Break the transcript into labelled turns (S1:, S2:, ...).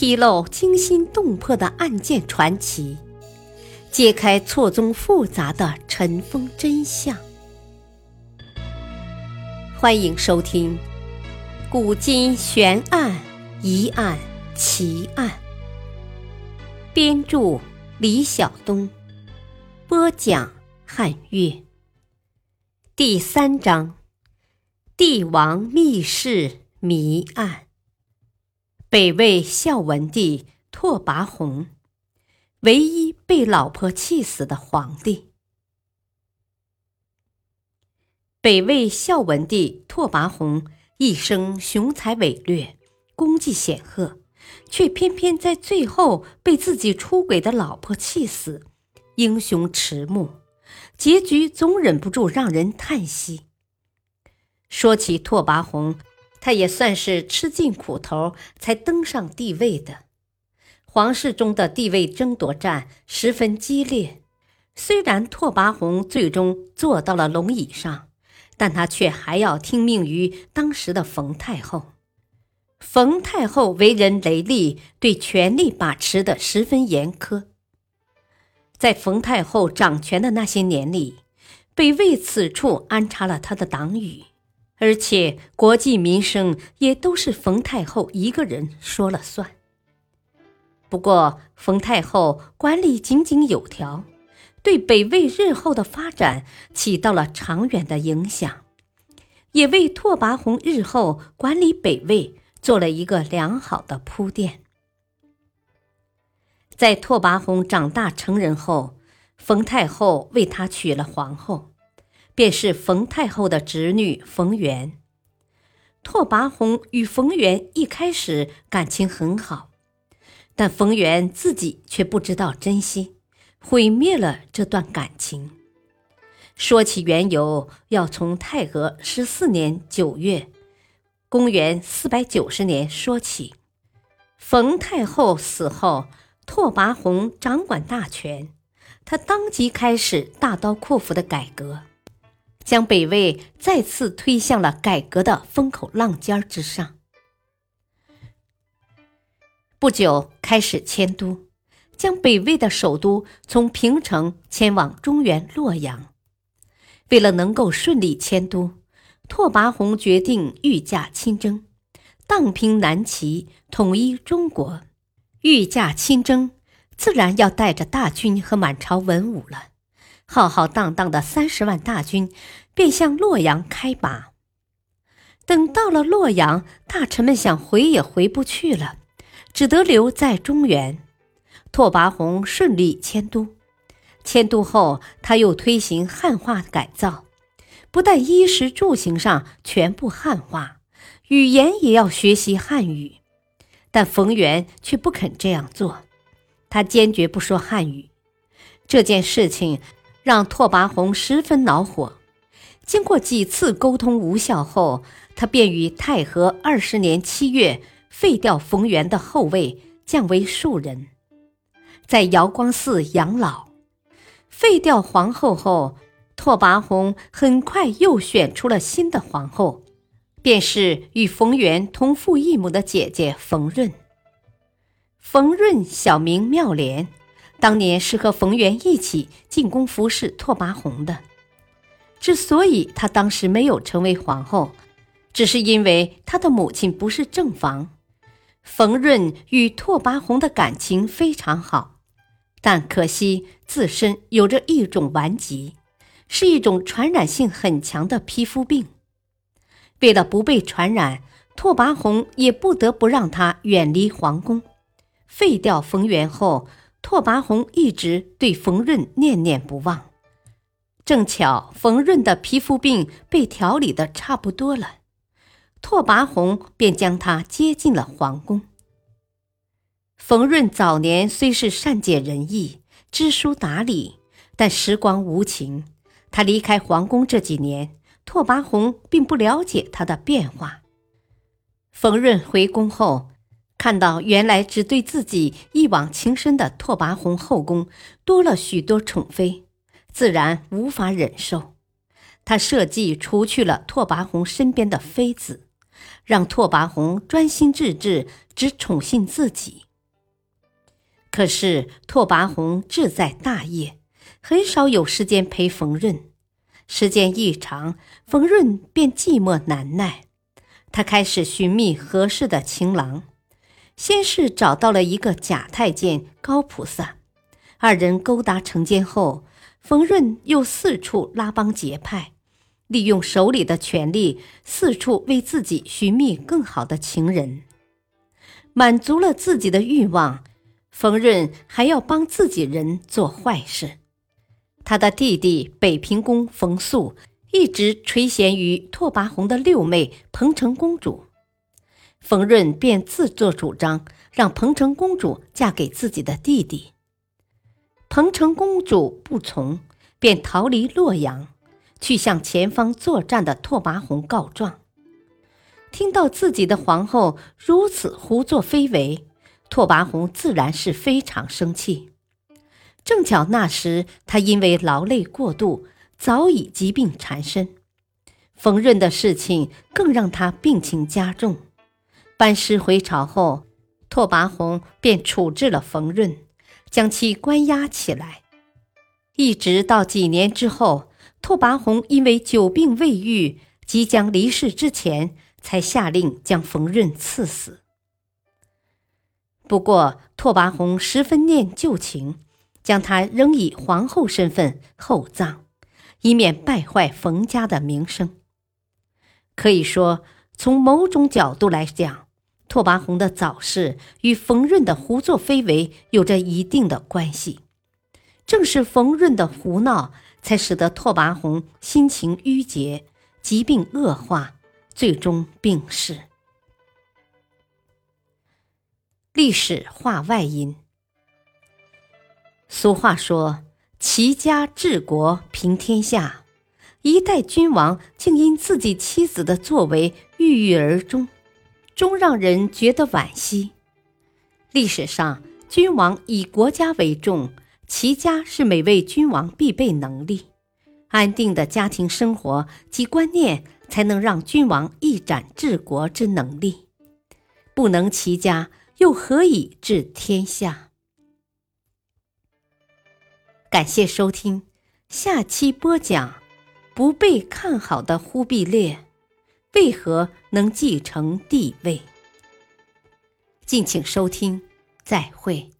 S1: 披露惊心动魄的案件传奇，揭开错综复杂的尘封真相。欢迎收听《古今悬案、疑案、奇案》，编著李晓东，播讲汉月。第三章：帝王密室谜案。北魏孝文帝拓跋宏，唯一被老婆气死的皇帝。北魏孝文帝拓跋宏一生雄才伟略，功绩显赫，却偏偏在最后被自己出轨的老婆气死，英雄迟暮，结局总忍不住让人叹息。说起拓跋宏。他也算是吃尽苦头才登上帝位的。皇室中的地位争夺战十分激烈。虽然拓跋宏最终坐到了龙椅上，但他却还要听命于当时的冯太后。冯太后为人雷厉，对权力把持的十分严苛。在冯太后掌权的那些年里，北魏此处安插了他的党羽。而且国计民生也都是冯太后一个人说了算。不过，冯太后管理井井有条，对北魏日后的发展起到了长远的影响，也为拓跋宏日后管理北魏做了一个良好的铺垫。在拓跋宏长大成人后，冯太后为他娶了皇后。便是冯太后的侄女冯媛。拓跋宏与冯媛一开始感情很好，但冯媛自己却不知道珍惜，毁灭了这段感情。说起缘由，要从太和十四年九月，公元四百九十年说起。冯太后死后，拓跋宏掌管大权，他当即开始大刀阔斧的改革。将北魏再次推向了改革的风口浪尖之上。不久，开始迁都，将北魏的首都从平城迁往中原洛阳。为了能够顺利迁都，拓跋宏决定御驾亲征，荡平南齐，统一中国。御驾亲征，自然要带着大军和满朝文武了。浩浩荡荡的三十万大军便向洛阳开拔。等到了洛阳，大臣们想回也回不去了，只得留在中原。拓跋宏顺利迁都。迁都后，他又推行汉化改造，不但衣食住行上全部汉化，语言也要学习汉语。但冯源却不肯这样做，他坚决不说汉语。这件事情。让拓跋宏十分恼火。经过几次沟通无效后，他便于太和二十年七月废掉冯源的后位，降为庶人，在瑶光寺养老。废掉皇后后，拓跋宏很快又选出了新的皇后，便是与冯源同父异母的姐姐冯润。冯润小名妙莲。当年是和冯源一起进宫服侍拓跋宏的。之所以他当时没有成为皇后，只是因为他的母亲不是正房。冯润与拓跋宏的感情非常好，但可惜自身有着一种顽疾，是一种传染性很强的皮肤病。为了不被传染，拓跋宏也不得不让他远离皇宫，废掉冯源后。拓跋宏一直对冯润念念不忘，正巧冯润的皮肤病被调理的差不多了，拓跋宏便将他接进了皇宫。冯润早年虽是善解人意、知书达理，但时光无情，他离开皇宫这几年，拓跋宏并不了解他的变化。冯润回宫后。看到原来只对自己一往情深的拓跋宏后宫多了许多宠妃，自然无法忍受。他设计除去了拓跋宏身边的妃子，让拓跋宏专心致志，只宠幸自己。可是拓跋宏志在大业，很少有时间陪冯润。时间一长，冯润便寂寞难耐，他开始寻觅合适的情郎。先是找到了一个假太监高菩萨，二人勾搭成奸后，冯润又四处拉帮结派，利用手里的权力，四处为自己寻觅更好的情人。满足了自己的欲望，冯润还要帮自己人做坏事。他的弟弟北平公冯素一直垂涎于拓跋宏的六妹彭城公主，冯润便自作主张让彭城公主嫁给自己的弟弟。彭城公主不从，便逃离洛阳，去向前方作战的拓跋宏告状。听到自己的皇后如此胡作非为，拓跋宏自然是非常生气。正巧那时，他因为劳累过度，早已疾病缠身。冯润的事情更让他病情加重。班师回朝后，拓跋宏便处置了冯润，将其关押起来。一直到几年之后，拓跋宏因为久病未愈，即将离世之前，才下令将冯润赐死。不过，拓跋宏十分念旧情。将他仍以皇后身份厚葬，以免败坏冯家的名声。可以说，从某种角度来讲，拓跋宏的早逝与冯润的胡作非为有着一定的关系。正是冯润的胡闹，才使得拓跋宏心情郁结，疾病恶化，最终病逝。历史话外音。俗话说：“齐家治国平天下。”一代君王竟因自己妻子的作为郁郁而终，终让人觉得惋惜。历史上，君王以国家为重，齐家是每位君王必备能力。安定的家庭生活及观念，才能让君王一展治国之能力。不能齐家，又何以治天下？感谢收听，下期播讲：不被看好的忽必烈为何能继承帝位？敬请收听，再会。